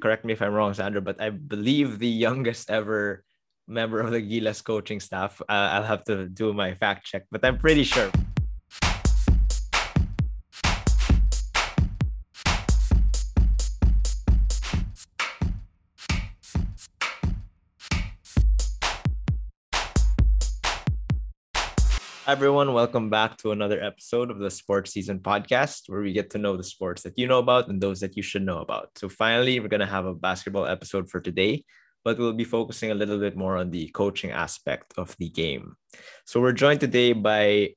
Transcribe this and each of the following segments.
correct me if I'm wrong, Sandro, but I believe the youngest ever member of the Gilas coaching staff. Uh, I'll have to do my fact check, but I'm pretty sure. Everyone. Welcome back to another episode of the Sports Season Podcast, where we get to know the sports that you know about and those that you should know about. So, finally, we're going to have a basketball episode for today, but we'll be focusing a little bit more on the coaching aspect of the game. So, we're joined today by,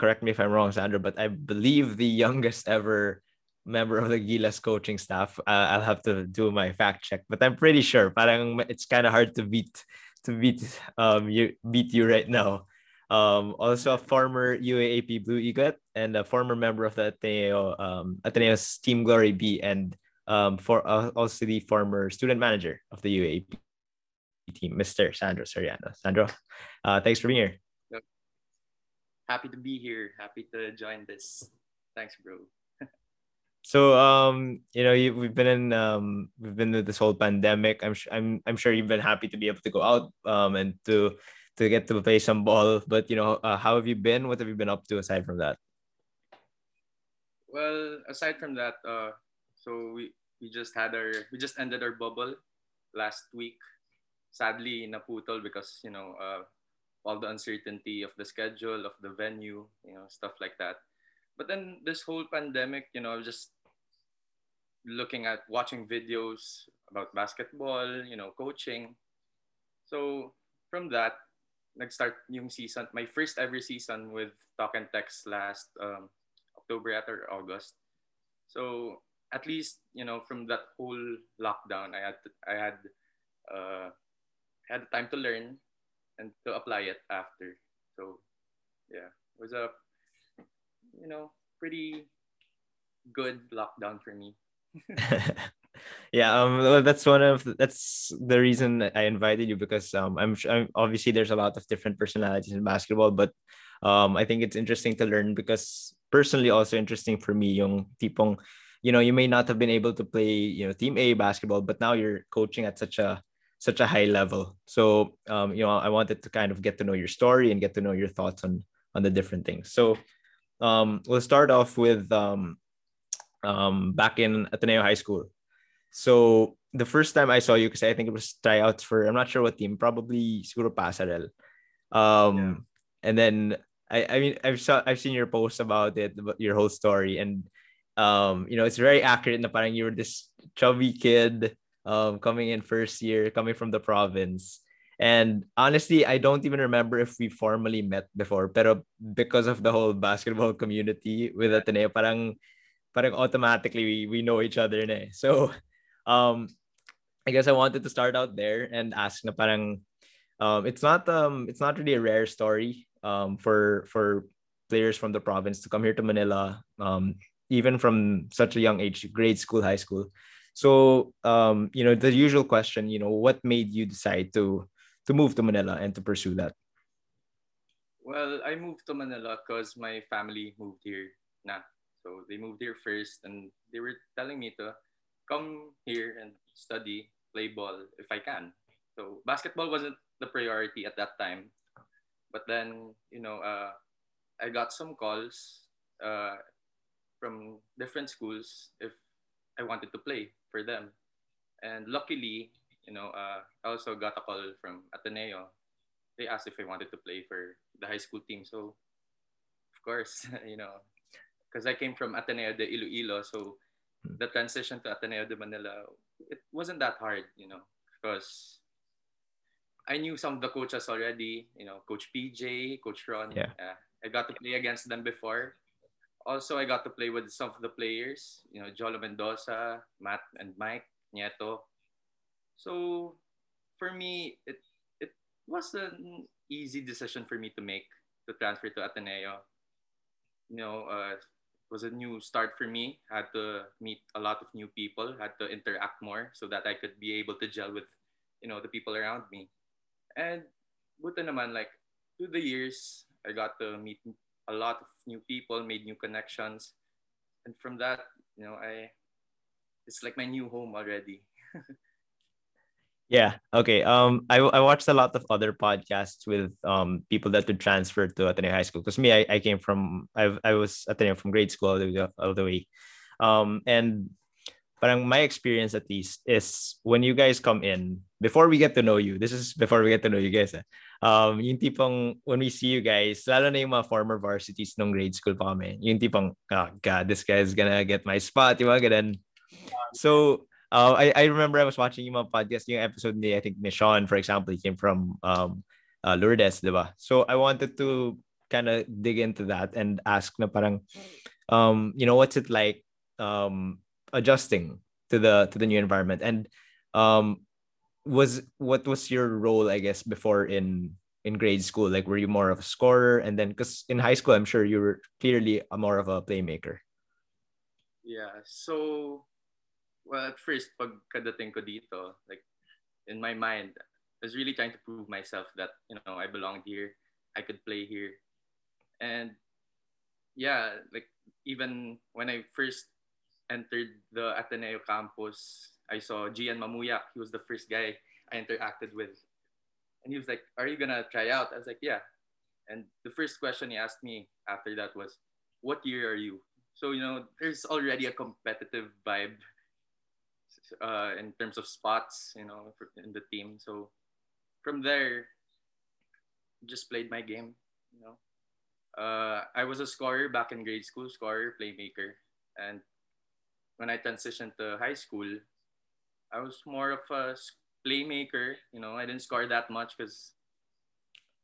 correct me if I'm wrong, Sandro, but I believe the youngest ever member of the Gilas coaching staff. Uh, I'll have to do my fact check, but I'm pretty sure. Parang it's kind of hard to beat to beat um you beat you right now. Um, also a former UAAP Blue Eaglet and a former member of the Ateneo um, Ateneo's Team Glory B and um, for uh, also the former student manager of the UAAP team, Mr. Sandro Soriano. Sandro, uh, thanks for being here. Yep. Happy to be here. Happy to join this. Thanks, bro. so um, you know, you, we've been in um, we've been through this whole pandemic. I'm I'm I'm sure you've been happy to be able to go out um and to to get to play some ball. But you know, uh, how have you been? What have you been up to aside from that? Well, aside from that, uh, so we we just had our we just ended our bubble last week. Sadly, naputol because you know uh, all the uncertainty of the schedule of the venue, you know, stuff like that. But then this whole pandemic, you know, I was just looking at watching videos about basketball, you know, coaching. So from that, nag-start yung season, my first ever season with Talk and Text last um, October or August. So at least you know from that whole lockdown, I had to, I had uh, had time to learn and to apply it after. So yeah, it was a you know pretty good lockdown for me. yeah um that's one of that's the reason i invited you because um I'm, I'm obviously there's a lot of different personalities in basketball but um i think it's interesting to learn because personally also interesting for me yung tipong you know you may not have been able to play you know team a basketball but now you're coaching at such a such a high level so um you know i wanted to kind of get to know your story and get to know your thoughts on on the different things so um we'll start off with um um, back in Ateneo High School. So the first time I saw you, because I think it was tryouts for I'm not sure what team, probably Siguro Pasarel. Um, yeah. and then I, I mean I've saw I've seen your post about it, your whole story, and um, you know it's very accurate. Na parang you were this chubby kid, um, coming in first year, coming from the province. And honestly, I don't even remember if we formally met before, pero because of the whole basketball community with Ateneo, parang parang automatically we, we know each other na eh. So um I guess I wanted to start out there and ask na parang um it's not um it's not really a rare story um for for players from the province to come here to Manila um even from such a young age grade school high school. So um you know the usual question you know what made you decide to to move to Manila and to pursue that? Well I moved to Manila because my family moved here na. So they moved here first and they were telling me to come here and study, play ball if I can. So basketball wasn't the priority at that time. But then, you know, uh, I got some calls uh, from different schools if I wanted to play for them. And luckily, you know, uh, I also got a call from Ateneo. They asked if I wanted to play for the high school team. So, of course, you know, because I came from Ateneo de Iloilo. So. The transition to Ateneo de Manila, it wasn't that hard, you know, because I knew some of the coaches already, you know, Coach PJ, Coach Ron. Yeah. Uh, I got to play against them before. Also, I got to play with some of the players, you know, Jolo Mendoza, Matt and Mike, Nieto. So for me, it, it was an easy decision for me to make to transfer to Ateneo. You know, uh, was a new start for me. Had to meet a lot of new people, had to interact more so that I could be able to gel with, you know, the people around me. And buta naman, like through the years, I got to meet a lot of new people, made new connections. And from that, you know, I it's like my new home already. Yeah. Okay. Um, I I watched a lot of other podcasts with um people that would transfer to Ateneo High School. Because me, I, I came from I I was Ateneo from grade school all the, way- all the way. Um, and parang my experience at least is when you guys come in before we get to know you. This is before we get to know you guys. Eh. Um, yung tipong when we see you guys, lalo na yung mga former varsities nung grade school pa kami. Yung tipong, oh God, this guy is gonna get my spot. Yung mga ganun. So uh, I, I remember I was watching yung podcast, yung episode ni, I think, ni Sean, for example, he came from um, uh, Lourdes, di? So I wanted to kind of dig into that and ask na parang, um, you know, what's it like um, adjusting to the to the new environment? And um, was what was your role, I guess, before in in grade school? Like, were you more of a scorer? And then, because in high school, I'm sure you were clearly a more of a playmaker. Yeah. So, well, at first, pagkadating ko dito, like, in my mind, I was really trying to prove myself that, you know, I belonged here. I could play here. And yeah, like, even when I first entered the Ateneo campus, I saw Gian Mamuyac. He was the first guy I interacted with. And he was like, Are you going to try out? I was like, Yeah. And the first question he asked me after that was, What year are you? So, you know, there's already a competitive vibe uh, in terms of spots, you know, in the team. So from there, just played my game, you know. Uh, I was a scorer back in grade school, scorer, playmaker. And when I transitioned to high school, I was more of a playmaker. You know, I didn't score that much because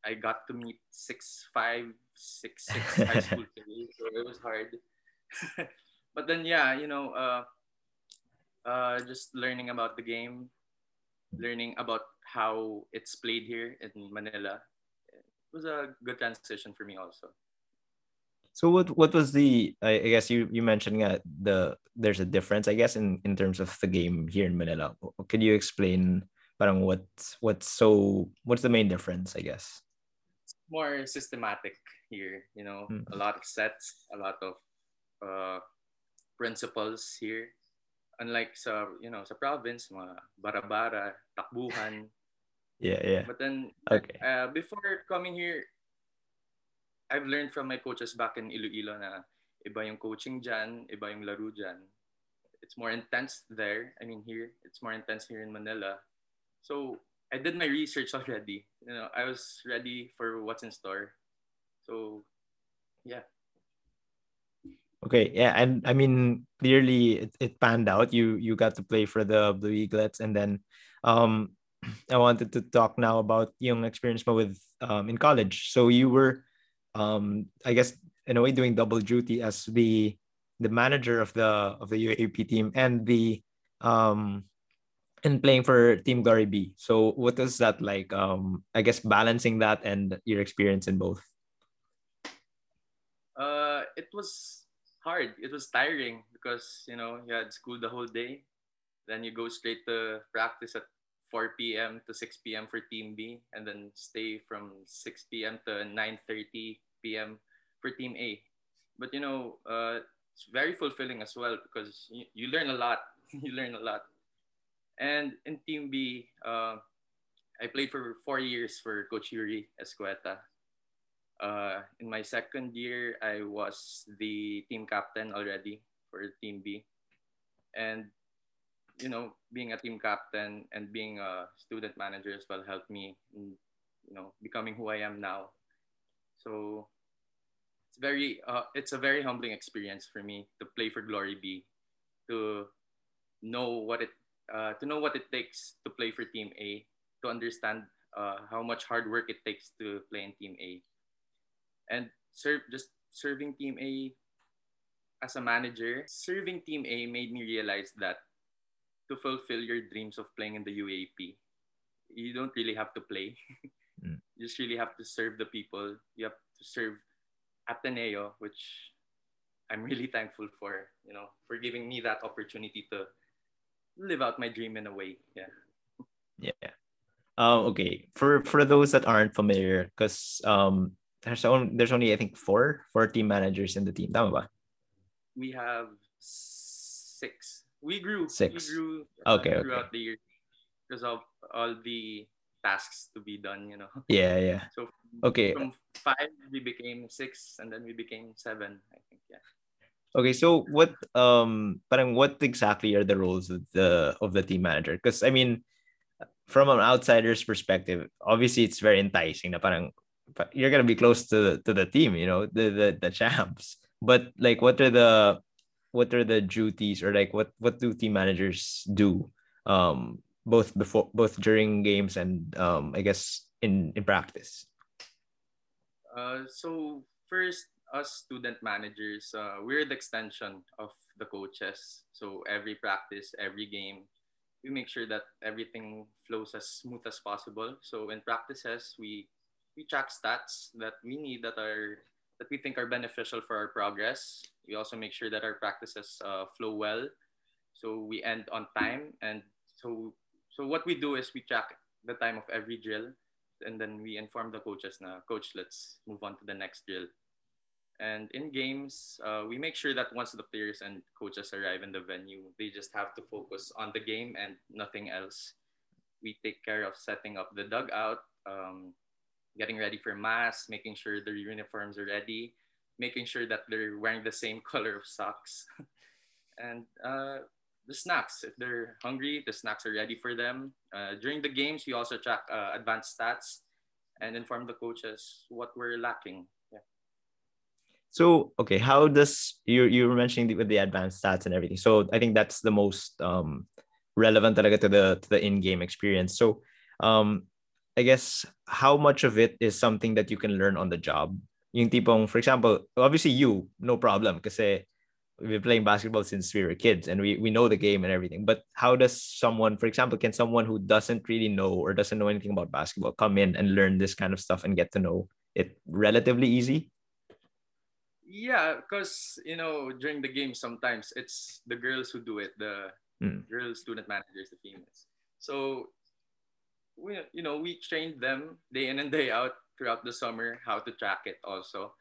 I got to meet six five, six six high school players, so it was hard. but then, yeah, you know, uh, uh, just learning about the game, learning about how it's played here in Manila. It was a good transition for me also. So what what was the I guess you you mentioned uh, the there's a difference I guess in in terms of the game here in Manila. Could you explain parang what what's so what's the main difference I guess? It's more systematic here, you know, mm. a lot of sets, a lot of uh, principles here. Unlike sa you know sa province mga bara-bara, takbuhan. Yeah, yeah. But then okay. uh, before coming here I've learned from my coaches back in Iloilo na iba yung coaching dyan, iba yung laro dyan. It's more intense there. I mean here, it's more intense here in Manila. So I did my research already. You know, I was ready for what's in store. So yeah. Okay, yeah, and I mean clearly it, it panned out. You you got to play for the Blue Eaglets, and then um, I wanted to talk now about yung experience with um in college. So you were um, I guess in a way doing double duty as the the manager of the of the UAAP team and the um and playing for Team Glory B. So what was that like? Um, I guess balancing that and your experience in both. Uh, it was hard. It was tiring because you know you had school the whole day, then you go straight to practice at 4 p.m. to 6 p.m. for Team B, and then stay from 6 p.m. to 9:30 p.m. for Team A. But you know, uh, it's very fulfilling as well because you, you learn a lot. you learn a lot. And in Team B, uh, I played for four years for Coach Yuri Escueta. Uh, in my second year, I was the team captain already for Team B. And, you know, being a team captain and being a student manager as well helped me in, you know, becoming who I am now. So it's very uh, it's a very humbling experience for me to play for Glory B, to know what it uh, to know what it takes to play for Team A, to understand uh, how much hard work it takes to play in Team A, and serve just serving Team A as a manager. Serving Team A made me realize that to fulfill your dreams of playing in the UAAP, you don't really have to play. mm. You just really have to serve the people. You have to serve Ateneo, which I'm really thankful for, you know, for giving me that opportunity to live out my dream in a way. Yeah. Yeah. Um, okay. For for those that aren't familiar, because um there's only there's only I think four four team managers in the team. Tama ba? We have six. we grew. Six. We grew Okay, okay. throughout the year because of all the tasks to be done. You know. Yeah, yeah. So Okay. from five we became six, and then we became seven. I think. Yeah. Okay, so what um parang what exactly are the roles of the of the team manager? Because I mean, from an outsider's perspective, obviously it's very enticing na parang pa- you're gonna be close to to the team, you know, the the, the champs. But like what are the what are the duties or like what what do team managers do um both before both during games and um I guess in in practice? Uh, so first, us student managers, uh, we're the extension of the coaches. So every practice, every game, we make sure that everything flows as smooth as possible. So in practices, we we track stats that we need that are that we think are beneficial for our progress. We also make sure that our practices uh, flow well. So we end on time, and so so what we do is we track the time of every drill and then we inform the coaches na coach let's move on to the next drill and in games uh, we make sure that once the players and coaches arrive in the venue they just have to focus on the game and nothing else we take care of setting up the dugout um, getting ready for mass making sure their uniforms are ready making sure that they're wearing the same color of socks and uh, the snacks. If they're hungry, the snacks are ready for them. Uh, during the games, we also track uh, advanced stats and inform the coaches what we're lacking. Yeah. So okay, how does you you were mentioning the, with the advanced stats and everything? So I think that's the most um relevant talaga to the to the in-game experience. So um I guess how much of it is something that you can learn on the job? Yung tipong, for example, obviously you, no problem because we've been playing basketball since we were kids and we, we know the game and everything. But how does someone, for example, can someone who doesn't really know or doesn't know anything about basketball come in and learn this kind of stuff and get to know it relatively easy? Yeah, because you know during the game sometimes it's the girls who do it, the Mm. girl student managers, the females. So we you know we trained them day in and day out throughout the summer how to track it also,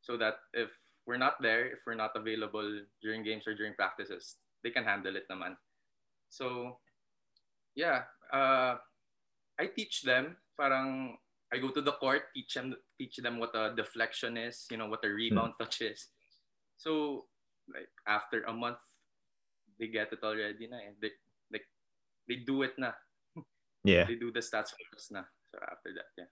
so that if we're not there, if we're not available during games or during practices, they can handle it naman. So yeah, uh, I teach them parang I go to the court, teach them teach them what a deflection is, you know, what a rebound touch is. So like after a month, they get it already na. eh. They like they do it na. Yeah. They do the stats for us na. So after that, yeah.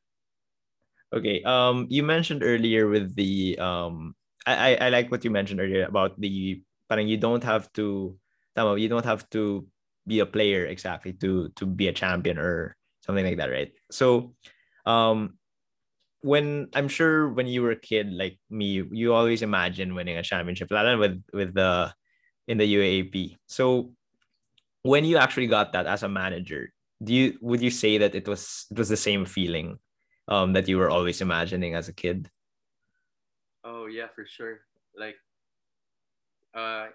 Okay. Um, you mentioned earlier with the um, I I, I like what you mentioned earlier about the parang you don't have to, tama, you don't have to be a player exactly to to be a champion or something like that, right? So, um, when I'm sure when you were a kid like me, you always imagine winning a championship, lalo with with the in the UAAP. So, when you actually got that as a manager, do you would you say that it was it was the same feeling um that you were always imagining as a kid? Oh yeah, for sure. Like, uh,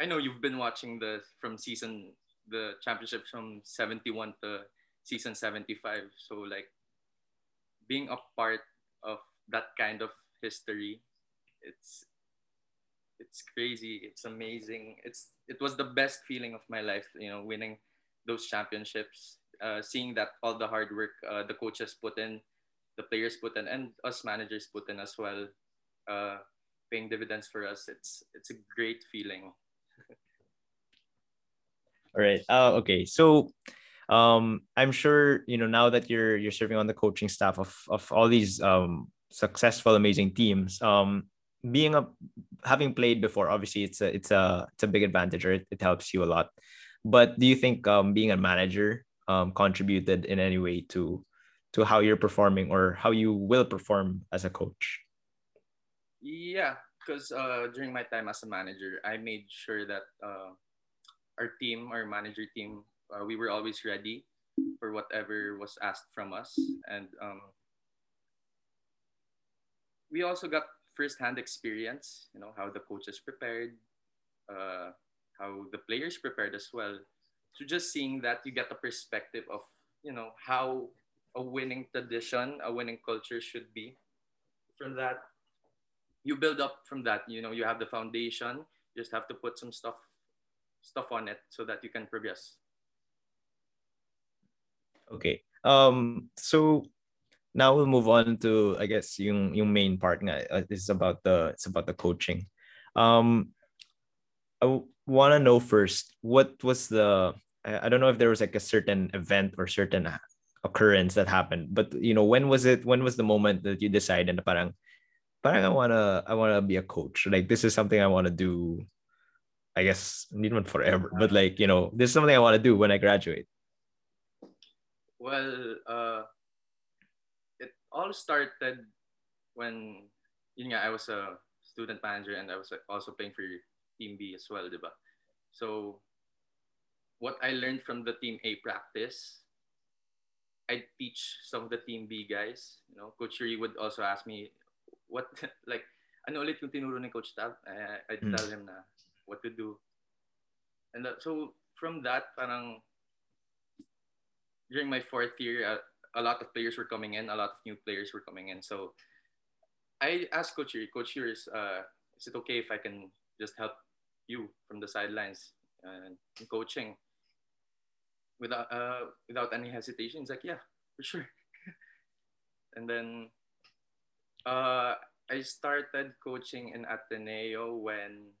I know you've been watching the from season the championship from seventy one to season seventy five. So like, being a part of that kind of history, it's it's crazy. It's amazing. It's it was the best feeling of my life. You know, winning those championships, uh, seeing that all the hard work uh, the coaches put in, the players put in, and us managers put in as well, uh, paying dividends for us. It's it's a great feeling. All right. Uh, okay. So, um, I'm sure you know now that you're you're serving on the coaching staff of of all these um successful, amazing teams. Um, being a having played before, obviously it's a it's a it's a big advantage, or it, it helps you a lot. But do you think um being a manager um contributed in any way to to how you're performing or how you will perform as a coach? Yeah, because uh, during my time as a manager, I made sure that uh, our team, our manager team, uh, we were always ready for whatever was asked from us, and um, we also got first-hand experience. You know how the coaches prepared, uh, how the players prepared as well. So just seeing that, you get the perspective of you know how a winning tradition, a winning culture should be. From that, you build up from that. You know, you have the foundation. You just have to put some stuff, stuff on it so that you can progress. Okay. Um. So now we'll move on to I guess yung yung main part nga uh, is about the it's about the coaching. Um, want to know first what was the I don't know if there was like a certain event or certain occurrence that happened, but you know when was it? When was the moment that you decided parang parang I wanna I wanna be a coach. Like this is something I want to do. I guess need one forever, but like you know this is something I want to do when I graduate. Well, uh, it all started when you know I was a student manager and I was also playing for Team B as well, diba? So what I learned from the Team A practice, I'd teach some of the Team B guys. You know, Coach Yuri would also ask me, what like ano ulit yung tinuro ni Coach Tab? Uh, I'd mm. tell him na what to do. And uh, so from that, parang during my fourth year, uh, a lot of players were coming in, a lot of new players were coming in. So I asked Coach Yuri, Coach Yuri, is, uh, is it okay if I can just help you from the sidelines in coaching? Without uh, without any hesitation, he's like, yeah, for sure. and then uh, I started coaching in Ateneo when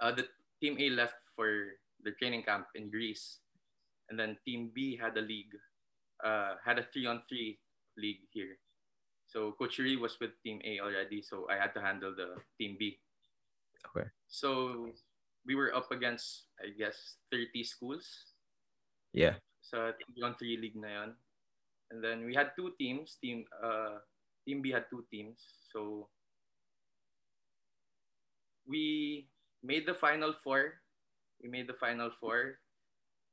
uh, the team A left for the training camp in Greece and then Team B had a league, uh, had a three on three league here. So Coach Yuri was with Team A already, so I had to handle the Team B. Okay. So we were up against, I guess, 30 schools. Yeah. So three on three league na yun. And then we had two teams. Team uh, Team B had two teams. So we made the final four. We made the final four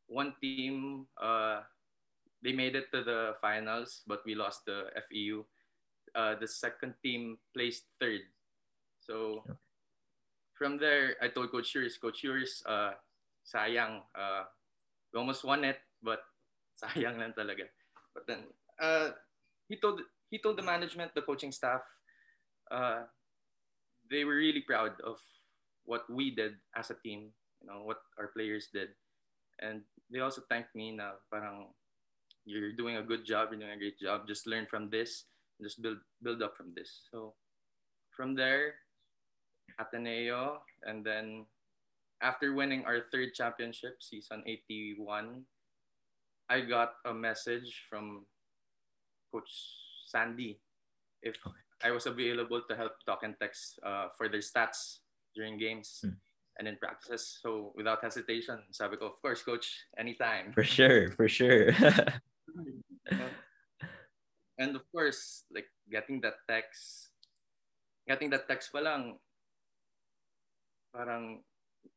one team uh, they made it to the finals, but we lost the FEU. Uh, the second team placed third. So from there, I told Coach Yuris, Coach Yuris, uh, sayang, uh, we almost won it, but sayang lang talaga. But then uh, he told he told the management, the coaching staff, uh, they were really proud of what we did as a team. You know what our players did, and they also thanked me na parang you're doing a good job, you're doing a great job. Just learn from this, just build build up from this. So from there, Ateneo, and then after winning our third championship, season 81, I got a message from Coach Sandy if. I was available to help talk and text uh, for their stats during games. Hmm and in practices. So without hesitation, sabi ko, of course, coach, anytime. For sure, for sure. and of course, like getting that text, getting that text pa lang, parang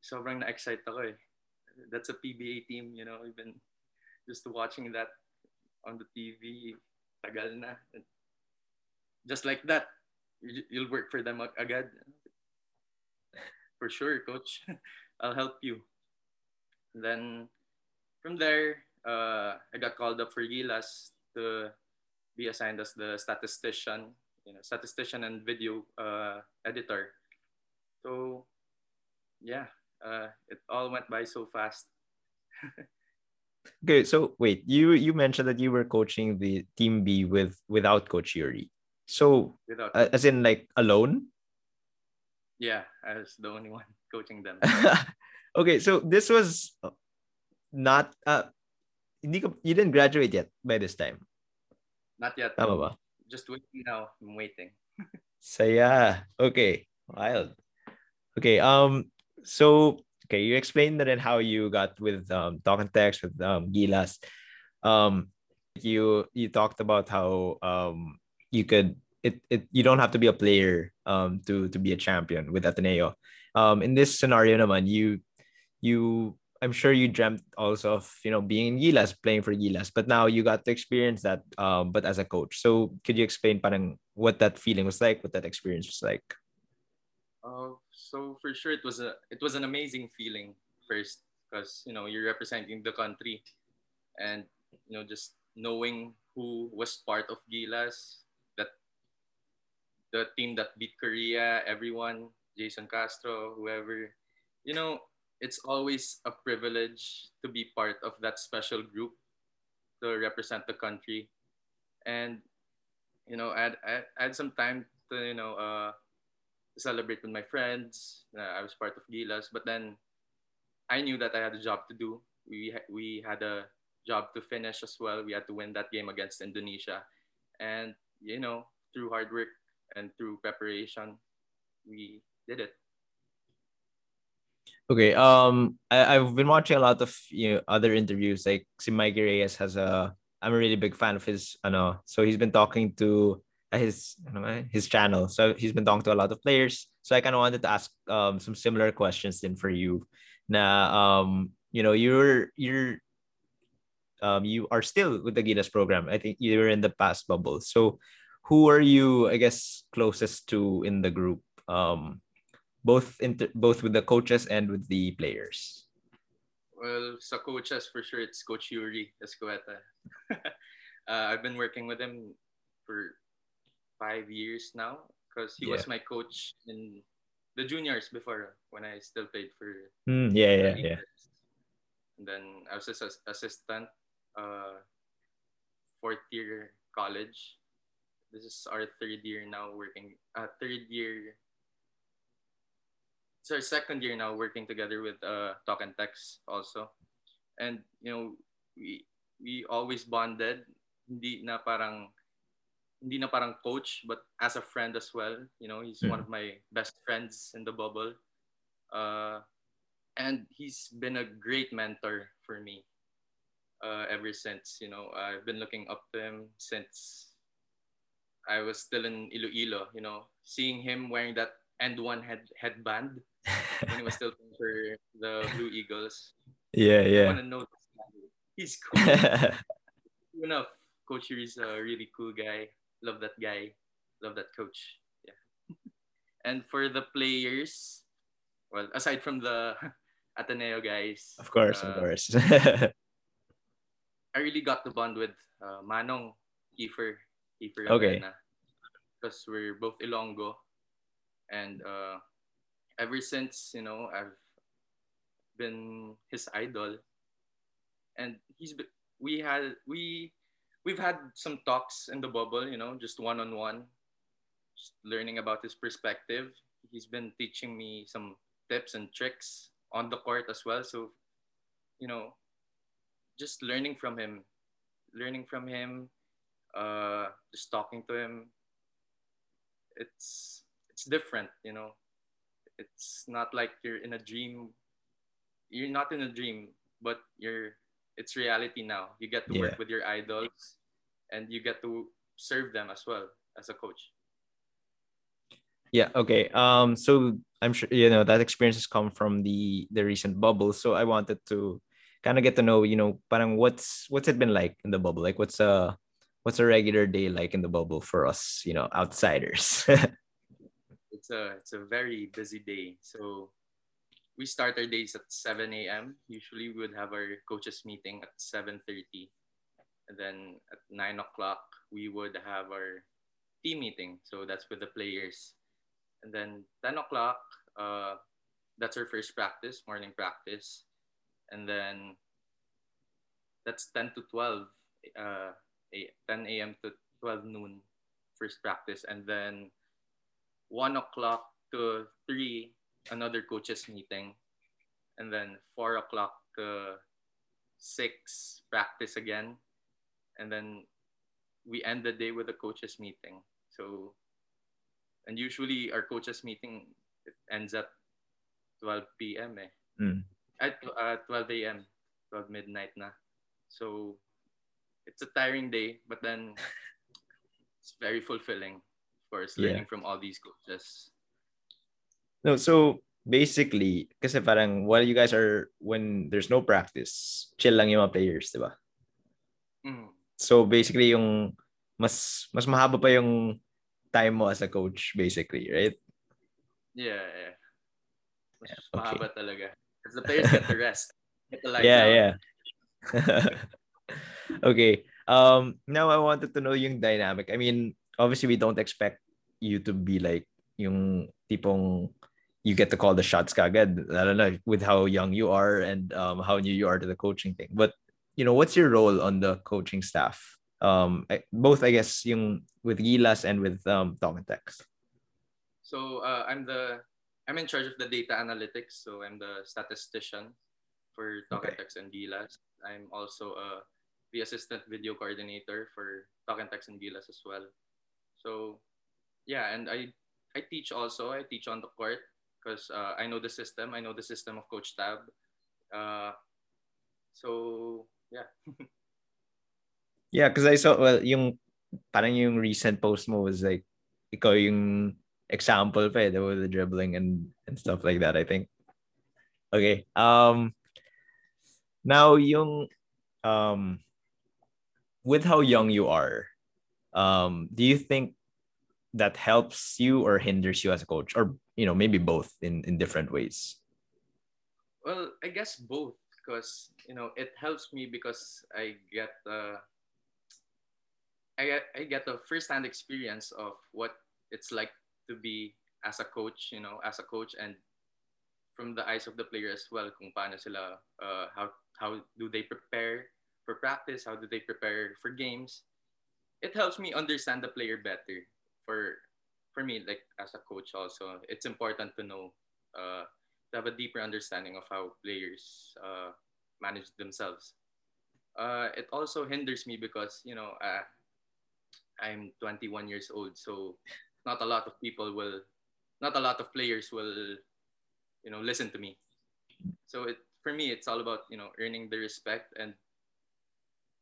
sobrang na-excite ako eh. That's a PBA team, you know, even just watching that on the TV, tagal na. Just like that, you'll work for them agad for sure, coach. I'll help you. And then from there, uh, I got called up for Gilas to be assigned as the statistician, you know, statistician and video uh, editor. So, yeah, uh, it all went by so fast. okay, so wait, you you mentioned that you were coaching the team B with without Coach Yuri. So, without uh, as in like alone? Yeah, I was the only one coaching them. okay, so this was not uh you didn't graduate yet by this time. Not yet. Tama ba? Just waiting now. I'm waiting. Saya. Okay. Wild. Okay. Um. So okay, you explained that and how you got with um talk and text with um Gilas. Um, you you talked about how um you could it, it you don't have to be a player um to to be a champion with Ateneo. Um in this scenario naman you you I'm sure you dreamt also of you know being in Gilas playing for Gilas but now you got to experience that um but as a coach. So could you explain parang what that feeling was like, what that experience was like? Uh, so for sure it was a it was an amazing feeling first because you know you're representing the country and you know just knowing who was part of Gilas that the team that beat Korea, everyone, Jayson Castro, whoever, you know, it's always a privilege to be part of that special group to represent the country. And, you know, I had some time to, you know, uh, celebrate with my friends. Uh, I was part of Gilas, but then I knew that I had a job to do. We, we had a job to finish as well. We had to win that game against Indonesia. And, you know, through hard work and through preparation, we did it. Okay. Um, I, I've been watching a lot of you know other interviews. Like si Reyes has a. I'm a really big fan of his. I know. So he's been talking to his his channel. So he's been talking to a lot of players. So I kind of wanted to ask um some similar questions then for you. Now um you know you're you're um you are still with the Gilas program. I think you were in the past bubble. So who are you I guess closest to in the group? Um both inter- both with the coaches and with the players? Well, so coaches for sure it's Coach Yuri Escueta. uh, I've been working with him for five years now because he yeah. was my coach in the juniors before when I still played for. Mm, yeah, yeah, yeah. And then I was his assistant, uh, fourth year college. This is our third year now working. Uh, third year it's our second year now working together with uh, Talk and Text also. And, you know, we, we always bonded. Hindi na parang, hindi na parang coach, but as a friend as well. You know, he's mm. one of my best friends in the bubble. Uh, and he's been a great mentor for me uh, ever since. You know, I've been looking up to him since I was still in Iloilo. You know, seeing him wearing that end one head headband when he was still playing for the Blue Eagles. Yeah, yeah. I want to know He's cool. enough. Coach is a really cool guy. Love that guy. Love that coach. Yeah. and for the players, well, aside from the Ateneo guys, of course, uh, of course. I really got the bond with uh, Manong Kiefer, Kiefer okay. because we're both Ilonggo, and uh, ever since you know I've been his idol, and he's we had we we've had some talks in the bubble, you know, just one on one, learning about his perspective. He's been teaching me some tips and tricks on the court as well. So, you know, just learning from him, learning from him, uh, just talking to him. It's it's different, you know it's not like you're in a dream you're not in a dream but you're it's reality now. You get to yeah. work with your idols and you get to serve them as well as a coach. Yeah okay. Um so i'm sure you know that experience has come from the the recent bubble. So i wanted to kind of get to know you know parang what's what's it been like in the bubble? Like what's a what's a regular day like in the bubble for us you know outsiders? It's a it's a very busy day. So we start our days at 7 a.m. Usually we would have our coaches meeting at 7:30, and then at 9 o'clock we would have our team meeting. So that's with the players, and then 10 o'clock uh, that's our first practice, morning practice, and then that's 10 to 12, uh, 10 a.m. to 12 noon, first practice, and then one o'clock to three, another coaches meeting, and then four o'clock to six, practice again, and then we end the day with a coaches meeting. So, and usually our coaches meeting ends at 12 p.m. Eh. Mm. At uh, 12 a.m., 12 midnight na. So, it's a tiring day, but then it's very fulfilling course, learning yeah. from all these coaches. No, so basically, kasi parang while you guys are, when there's no practice, chill lang yung mga players, di ba? Mm. So basically, yung mas mas mahaba pa yung time mo as a coach, basically, right? Yeah, yeah. Mas yeah, okay. mahaba talaga. Because the players get to rest. Get to yeah, down. yeah. okay. Um, now I wanted to know yung dynamic. I mean, obviously we don't expect you to be like yung tipong you get to call the shots kagad. I don't know with how young you are and um, how new you are to the coaching thing. But you know, what's your role on the coaching staff? Um, both I guess yung with Gilas and with um Talk and Text. So uh, I'm the I'm in charge of the data analytics. So I'm the statistician for Talk okay. and Text and Gilas. I'm also uh, the assistant video coordinator for Talk and Text and Gilas as well. So yeah, and I I teach also. I teach on the court because uh, I know the system. I know the system of Coach Tab. Uh, so yeah. yeah, because I saw well yung parang yung recent post mo was like ikaw yung example pa eh, with the dribbling and and stuff like that, I think. Okay. Um now yung um with how young you are, um, do you think that helps you or hinders you as a coach? Or you know, maybe both in, in different ways? Well, I guess both because you know it helps me because I get uh, I get I get a first-hand experience of what it's like to be as a coach, you know, as a coach and from the eyes of the player as well, kung paano sila, uh, how, how do they prepare for practice, how do they prepare for games. It helps me understand the player better. For for me, like as a coach also, it's important to know, uh, to have a deeper understanding of how players uh, manage themselves. Uh, it also hinders me because, you know, uh, I'm 21 years old, so not a lot of people will not a lot of players will you know listen to me so it for me it's all about you know earning the respect and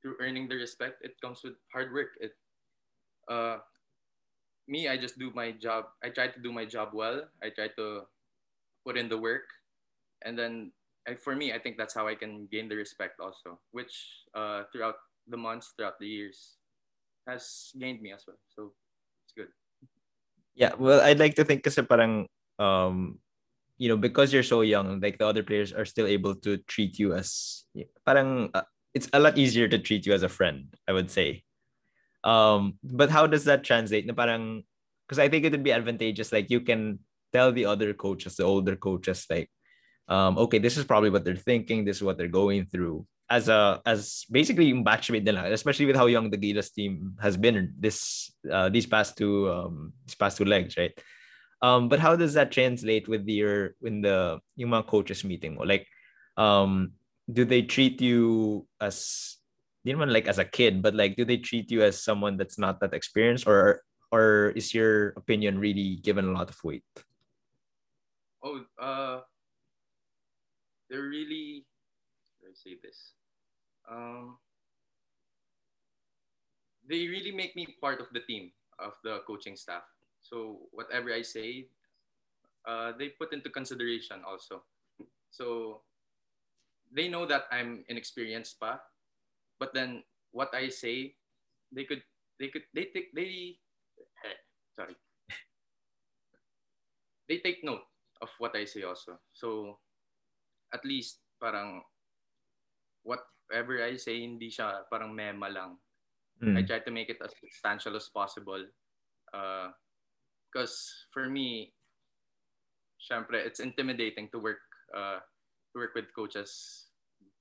through earning the respect it comes with hard work it uh me i just do my job i try to do my job well. I try to put in the work. And then for me i think that's how i can gain the respect also which uh throughout the months throughout the years has gained me as well. So it's good. Yeah, well, I'd like to think kasi parang um you know because you're so young, like the other players are still able to treat you as parang uh, it's a lot easier to treat you as a friend, I would say. Um, but how does that translate? Na parang because I think it would be advantageous. Like you can tell the other coaches, the older coaches, like, um, okay, this is probably what they're thinking. This is what they're going through as a as basically yung batchmate nila, especially with how young the Gilas team has been this uh, these past two um these past two legs, right? Um, but how does that translate with your in the yung mga coaches meeting mo? Like, um, do they treat you as you know like as a kid, but like do they treat you as someone that's not that experienced, or or is your opinion really given a lot of weight? Oh, uh, they're really. Let me say this um, they really make me part of the team of the coaching staff. So whatever I say, uh, they put into consideration also. So they know that I'm inexperienced pa, but then what I say, they could they could they take they eh, sorry they take note of what I say also. So at least parang what whatever I say, hindi siya parang mema lang. Mm. I try to make it as substantial as possible. Because uh, for me, syempre, it's intimidating to work uh, to work with coaches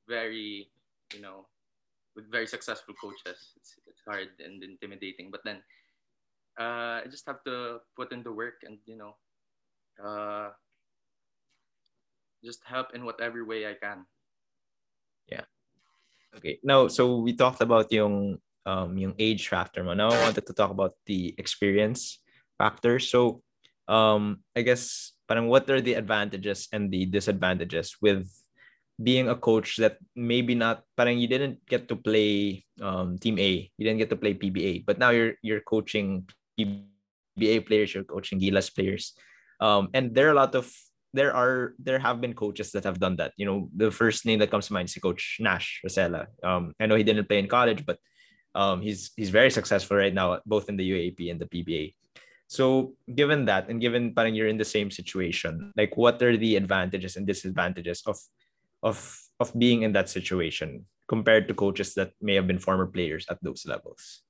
very, you know, with very successful coaches. It's, it's hard and intimidating. But then uh, I just have to put in the work and, you know, uh, just help in whatever way I can. Yeah. Okay. Now, so we talked about yung um yung age factor mo. Now I wanted to talk about the experience factor. So, um I guess parang what are the advantages and the disadvantages with being a coach that maybe not parang you didn't get to play um team A, you didn't get to play PBA, but now you're you're coaching PBA players, you're coaching Gilas players. Um and there are a lot of there are there have been coaches that have done that. You know, the first name that comes to mind is Coach Nash Racela. Um, I know he didn't play in college, but um, he's he's very successful right now, both in the UAAP and the PBA. So, given that, and given parang you're in the same situation, like what are the advantages and disadvantages of of of being in that situation compared to coaches that may have been former players at those levels?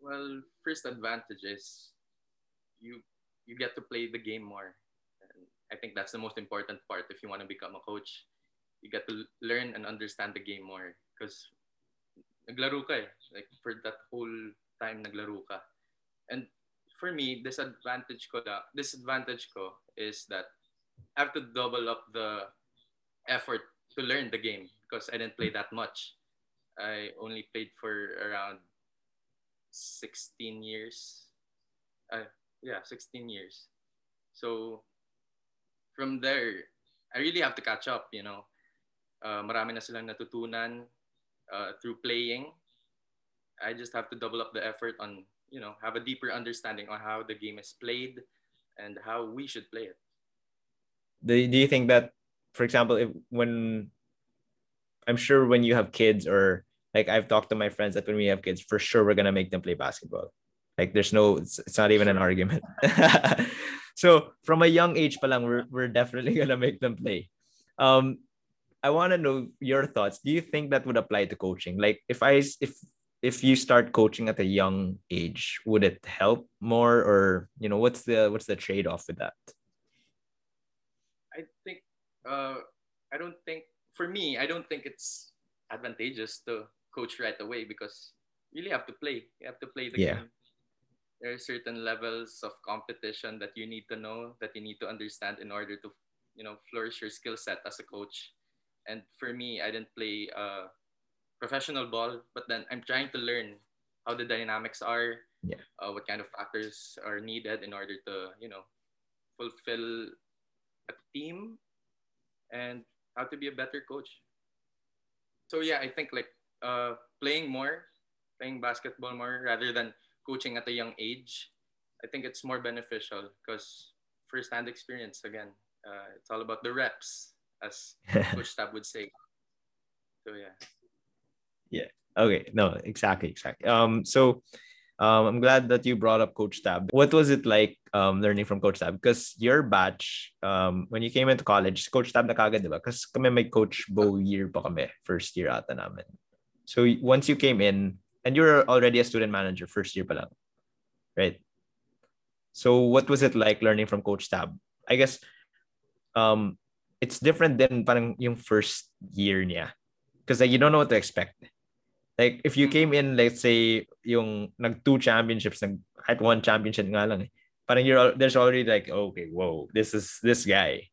Well, first advantage is you you get to play the game more. And I think that's the most important part if you want to become a coach. You get to learn and understand the game more because naglaro ka eh. Like for that whole time naglaro ka. And for me, disadvantage ko da, disadvantage ko is that I have to double up the effort to learn the game because I didn't play that much. I only played for around 16 years. Uh, yeah, 16 years. So from there, I really have to catch up, you know. Uh, marami na silang natutunan uh, through playing. I just have to double up the effort on, you know, have a deeper understanding on how the game is played and how we should play it. Do, do you think that, for example, if when I'm sure when you have kids or like I've talked to my friends that when we have kids, for sure we're gonna make them play basketball. Like there's no, it's, it's not even an argument. so from a young age, palang, we're we're definitely gonna make them play. Um, I want to know your thoughts. Do you think that would apply to coaching? Like if I if if you start coaching at a young age, would it help more, or you know, what's the what's the trade off with that? I uh, I don't think for me, I don't think it's advantageous to coach right away because you really have to play. You have to play the yeah. game. There are certain levels of competition that you need to know, that you need to understand in order to, you know, flourish your skill set as a coach. And for me, I didn't play uh, professional ball, but then I'm trying to learn how the dynamics are, yeah. uh, what kind of factors are needed in order to, you know, fulfill a team and how to be a better coach. So yeah, I think like uh, playing more, playing basketball more rather than coaching at a young age, I think it's more beneficial because first-hand experience again. Uh, it's all about the reps, as Coach Tab would say. So yeah. Yeah. Okay. No. Exactly. Exactly. Um. So um, I'm glad that you brought up Coach Tab. What was it like um, learning from Coach Tab? Because your batch, um, when you came into college, Coach Tab na kagad, ba? Kami may Coach Bo year pa kami, first year ata namin. So once you came in, and you're already a student manager, first year pa lang, right? So what was it like learning from Coach Tab? I guess um, it's different than parang yung first year niya. Because like, you don't know what to expect. Like if you came in let's say yung nag two championships nag at one championship nga lang eh. Parang you're there's already like okay, whoa, this is this guy.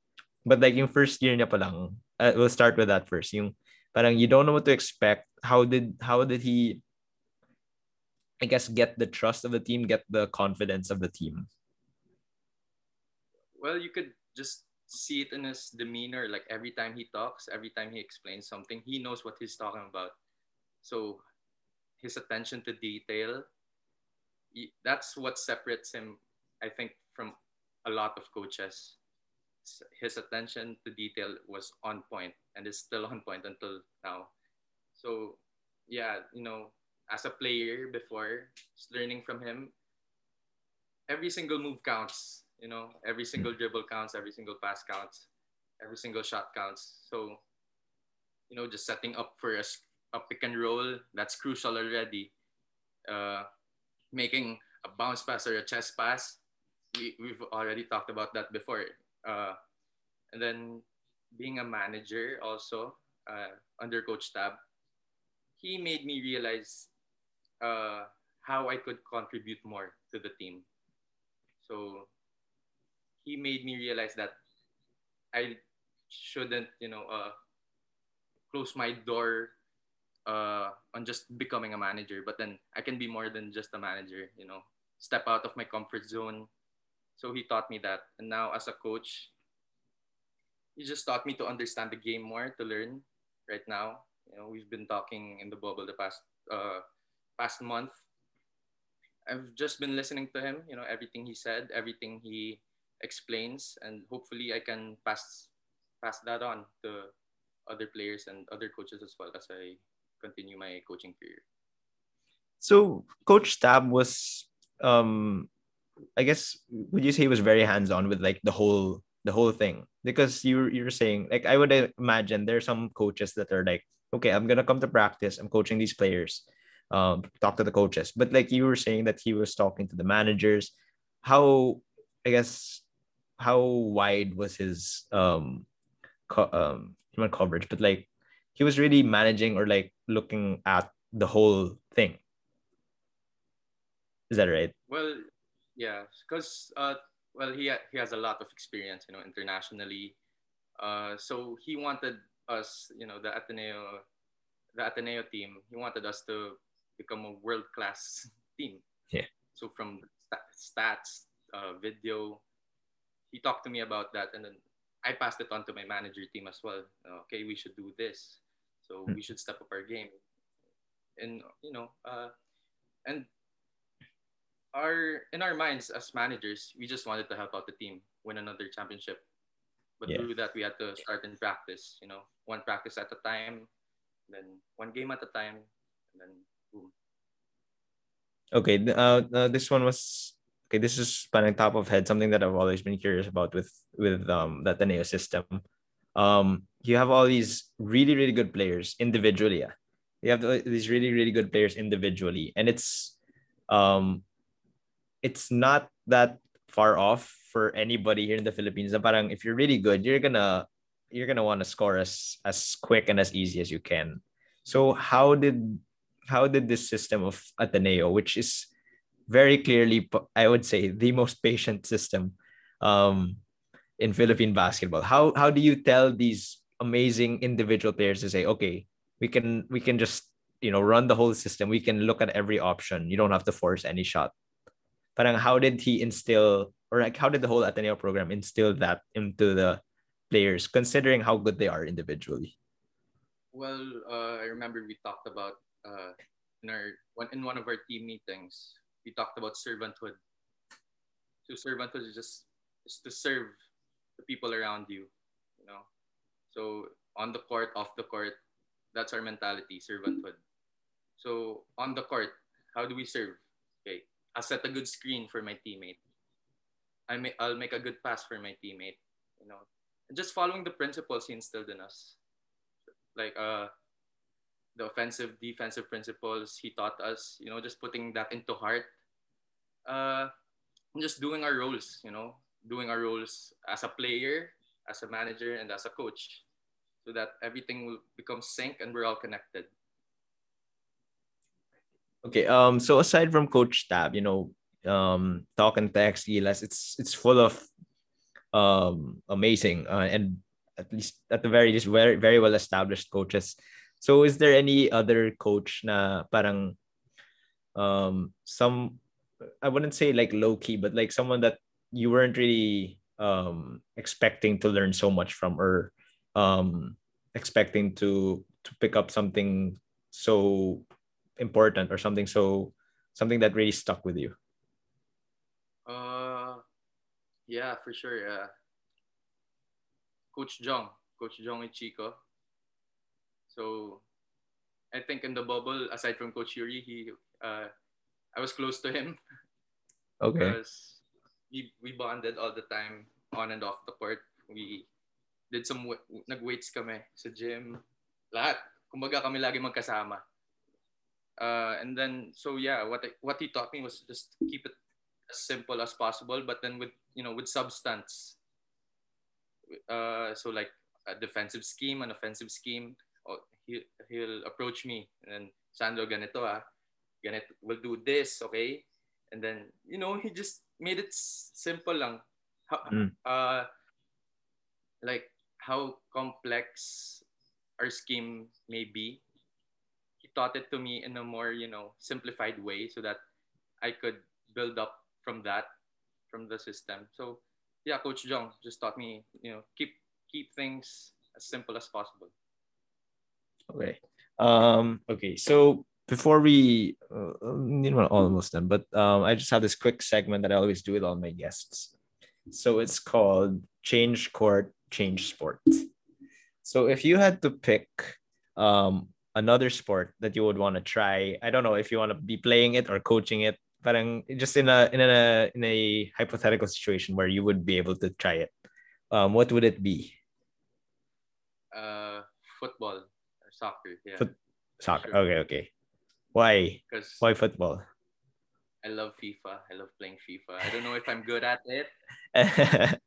But like yung first year niya pa lang, uh, we'll start with that first. Yung parang you don't know what to expect. How did how did he I guess get the trust of the team, get the confidence of the team? Well, you could just see it in his demeanor. Like every time he talks, every time he explains something, he knows what he's talking about. So his attention to detail, that's what separates him, I think, from a lot of coaches. His attention to detail was on point and is still on point until now. So, yeah, you know, as a player before, learning from him, every single move counts. You know, every hmm. single dribble counts, every single pass counts, every single shot counts. So, you know, just setting up for a a pick and roll, that's crucial already. Uh, making a bounce pass or a chest pass, we, we've already talked about that before. Uh, and then being a manager also uh, under Coach Tab, he made me realize uh, how I could contribute more to the team. So he made me realize that I shouldn't, you know, uh, close my door uh, on just becoming a manager, but then I can be more than just a manager, you know, step out of my comfort zone. So he taught me that. And now as a coach, he just taught me to understand the game more, to learn right now. You know, we've been talking in the bubble the past uh, past month. I've just been listening to him, you know, everything he said, everything he explains, and hopefully I can pass pass that on to other players and other coaches as well as I continue my coaching career. So Coach Tab was um I guess would you say he was very hands-on with like the whole the whole thing? Because you you're saying like I would imagine there's some coaches that are like, okay, I'm gonna come to practice, I'm coaching these players, um, talk to the coaches. But like you were saying that he was talking to the managers. How I guess how wide was his um co- um coverage, but like he was really managing or like looking at the whole thing. Is that right? Well, yeah, because uh, well, he ha- he has a lot of experience, you know, internationally. Uh, so he wanted us, you know, the Ateneo, the Ateneo team. He wanted us to become a world class team. Yeah. So from stats, uh, video, he talked to me about that, and then I passed it on to my manager team as well. Okay, we should do this. So Hmm. we should step up our game. And you know, uh, and our in our minds as managers, we just wanted to help out the team win another championship. But Yeah. to do that, we had to start in practice. You know, one practice at a time, then one game at a time, and then boom. Okay. Uh, uh, this one was okay. This is spanning top of head, something that I've always been curious about with with um the Ateneo system. Um, you have all these really really good players individually. Yeah, you have these really really good players individually, and it's um, it's not that far off for anybody here in the Philippines. Parang if you're really good, you're gonna you're gonna want to score as as quick and as easy as you can. So how did how did this system of Ateneo, which is very clearly, I would say, the most patient system um, in Philippine basketball, how how do you tell these amazing individual players to say, okay, we can we can just you know run the whole system, we can look at every option, you don't have to force any shot. Parang how did he instill or like how did the whole Ateneo program instill that into the players, considering how good they are individually? Well, uh, I remember we talked about uh, in our one in one of our team meetings. We talked about servanthood. So servanthood is just is to serve the people around you, you know. So on the court, off the court, that's our mentality, servanthood. So on the court, how do we serve? Okay, I'll set a good screen for my teammate. I may I'll make a good pass for my teammate. You know, and just following the principles he instilled in us like uh the offensive defensive principles he taught us you know just putting that into heart uh and just doing our roles you know doing our roles as a player as a manager and as a coach so that everything will become sync and we're all connected Okay. Um. So aside from Coach Tab, you know, um, Talk N Text, ELS, it's it's full of um amazing uh, and at least at the very least very very well established coaches. So is there any other coach na parang um some I wouldn't say like low key, but like someone that you weren't really um expecting to learn so much from or um expecting to to pick up something so important or something so something that really stuck with you? Uh yeah for sure yeah. Coach jong coach jong Uichico. So i think in the bubble aside from coach yuri he uh i was close to him. Okay. Because we, we bonded all the time on and off the court. We did some, nag-weights kami sa gym. Lahat. Kumbaga kami lagi magkasama. Uh, and then, so yeah, what, I, what he taught me was just keep it as simple as possible, but then with, you know, with substance. Uh, so like a defensive scheme, an offensive scheme, oh, he, he'll approach me and then, Sandro, ganito ah. Ganito, we'll do this, okay? and then you know he just made it simple lang. How, Mm. uh like how complex our scheme may be. He taught it to me in a more you know simplified way so that i could build up from that from the system. So yeah coach jong just taught me you know keep keep things as simple as possible. Okay. Um okay so before we uh, you know almost done but um i just have this quick segment that i always do with all my guests. So it's called change court change sport. So if you had to pick um another sport that you would want to try i don't know if you want to be playing it or coaching it parang just in a in a in a hypothetical situation where you would be able to try it um what would it be? Uh football soccer yeah. Foot- soccer Sure. okay okay why because why football I love FIFA. I love playing FIFA. I don't know if I'm good at it.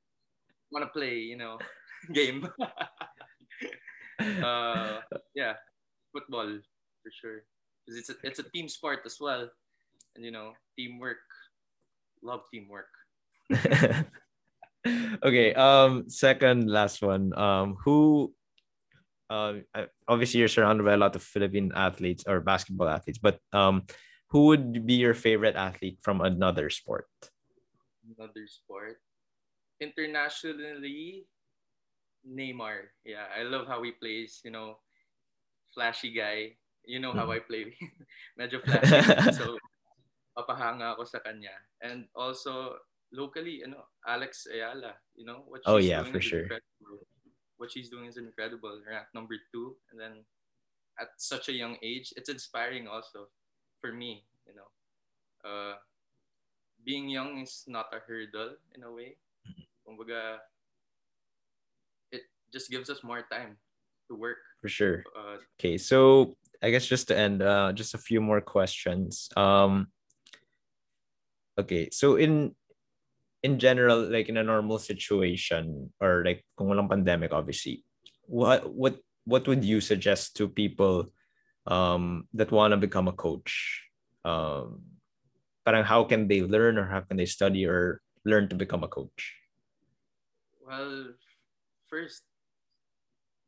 Want to play, you know, game. uh, yeah, football for sure. Because it's a, it's a team sport as well, and you know, teamwork. Love teamwork. okay. Um. Second, last one. Um. Who? Um. Obviously, you're surrounded by a lot of Philippine athletes or basketball athletes, but um, who would be your favorite athlete from another sport? Another sport. Internationally, Neymar. Yeah, I love how he plays. You know, flashy guy. You know how mm-hmm. I play. Medyo flashy. so, papahanga ako sa kanya. And also, locally, you know, Alex Eala. You know, what oh, oh, yeah, for sure. Incredible. What she's doing is incredible. Ranked number two. And then at such a young age, it's inspiring also for me, you know. Uh, being young is not a hurdle in a way. Mm-hmm. Kumbaga, just gives us more time to work. For sure. Uh, okay, so I guess just to end, uh, just a few more questions. Um, okay, so in in general, like in a normal situation or like kung walang pandemic, obviously, what what what would you suggest to people um, that want to become a coach? Um, parang how can they learn or how can they study or learn to become a coach? Well, first,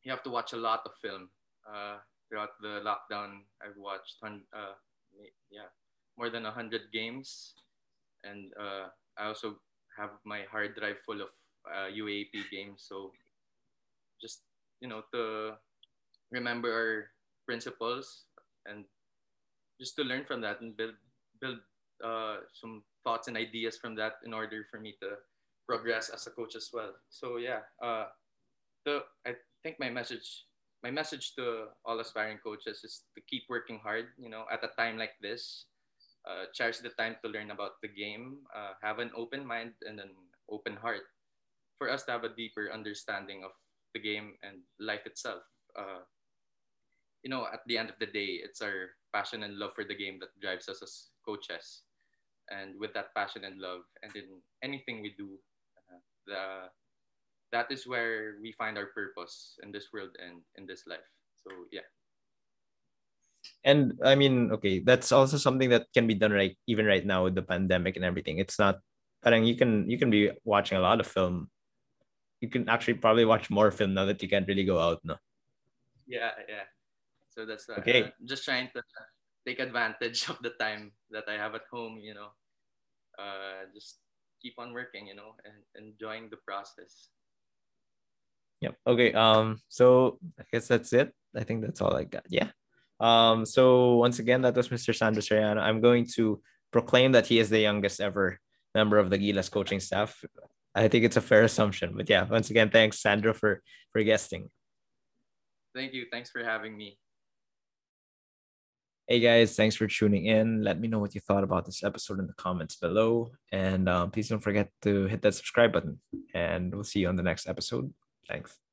you have to watch a lot of film. Uh, throughout the lockdown, I've watched uh, yeah more than hundred games, and uh, I also have my hard drive full of uh, UAAP games. So just you know to remember our principles and just to learn from that and build build uh, some thoughts and ideas from that in order for me to progress as a coach as well. So yeah, uh, the I think my message my message to all aspiring coaches is to keep working hard. You know, at a time like this, uh, cherish the time to learn about the game. Uh, have an open mind and an open heart for us to have a deeper understanding of the game and life itself. Uh, you know, at the end of the day, it's our passion and love for the game that drives us as coaches. And with that passion and love, and in anything we do, uh, the that is where we find our purpose in this world and in this life. So yeah. And I mean, okay, that's also something that can be done right even right now with the pandemic and everything. It's not parang you can you can be watching a lot of film. You can actually probably watch more film now that you can't really go out, no? Yeah, yeah. So that's uh, okay. Just trying to take advantage of the time that I have at home, you know. Uh, just keep on working, you know, and enjoying the process. Yep. Okay. Um. So I guess that's it. I think that's all I got. Yeah. Um. So once again, that was Mr. Sandro Soriano. I'm going to proclaim that he is the youngest ever member of the Gilas coaching staff. I think it's a fair assumption. But yeah, once again, thanks Sandro for for guesting. Thank you. Thanks for having me. Hey guys, thanks for tuning in. Let me know what you thought about this episode in the comments below. And um, please don't forget to hit that subscribe button. And we'll see you on the next episode. Thanks.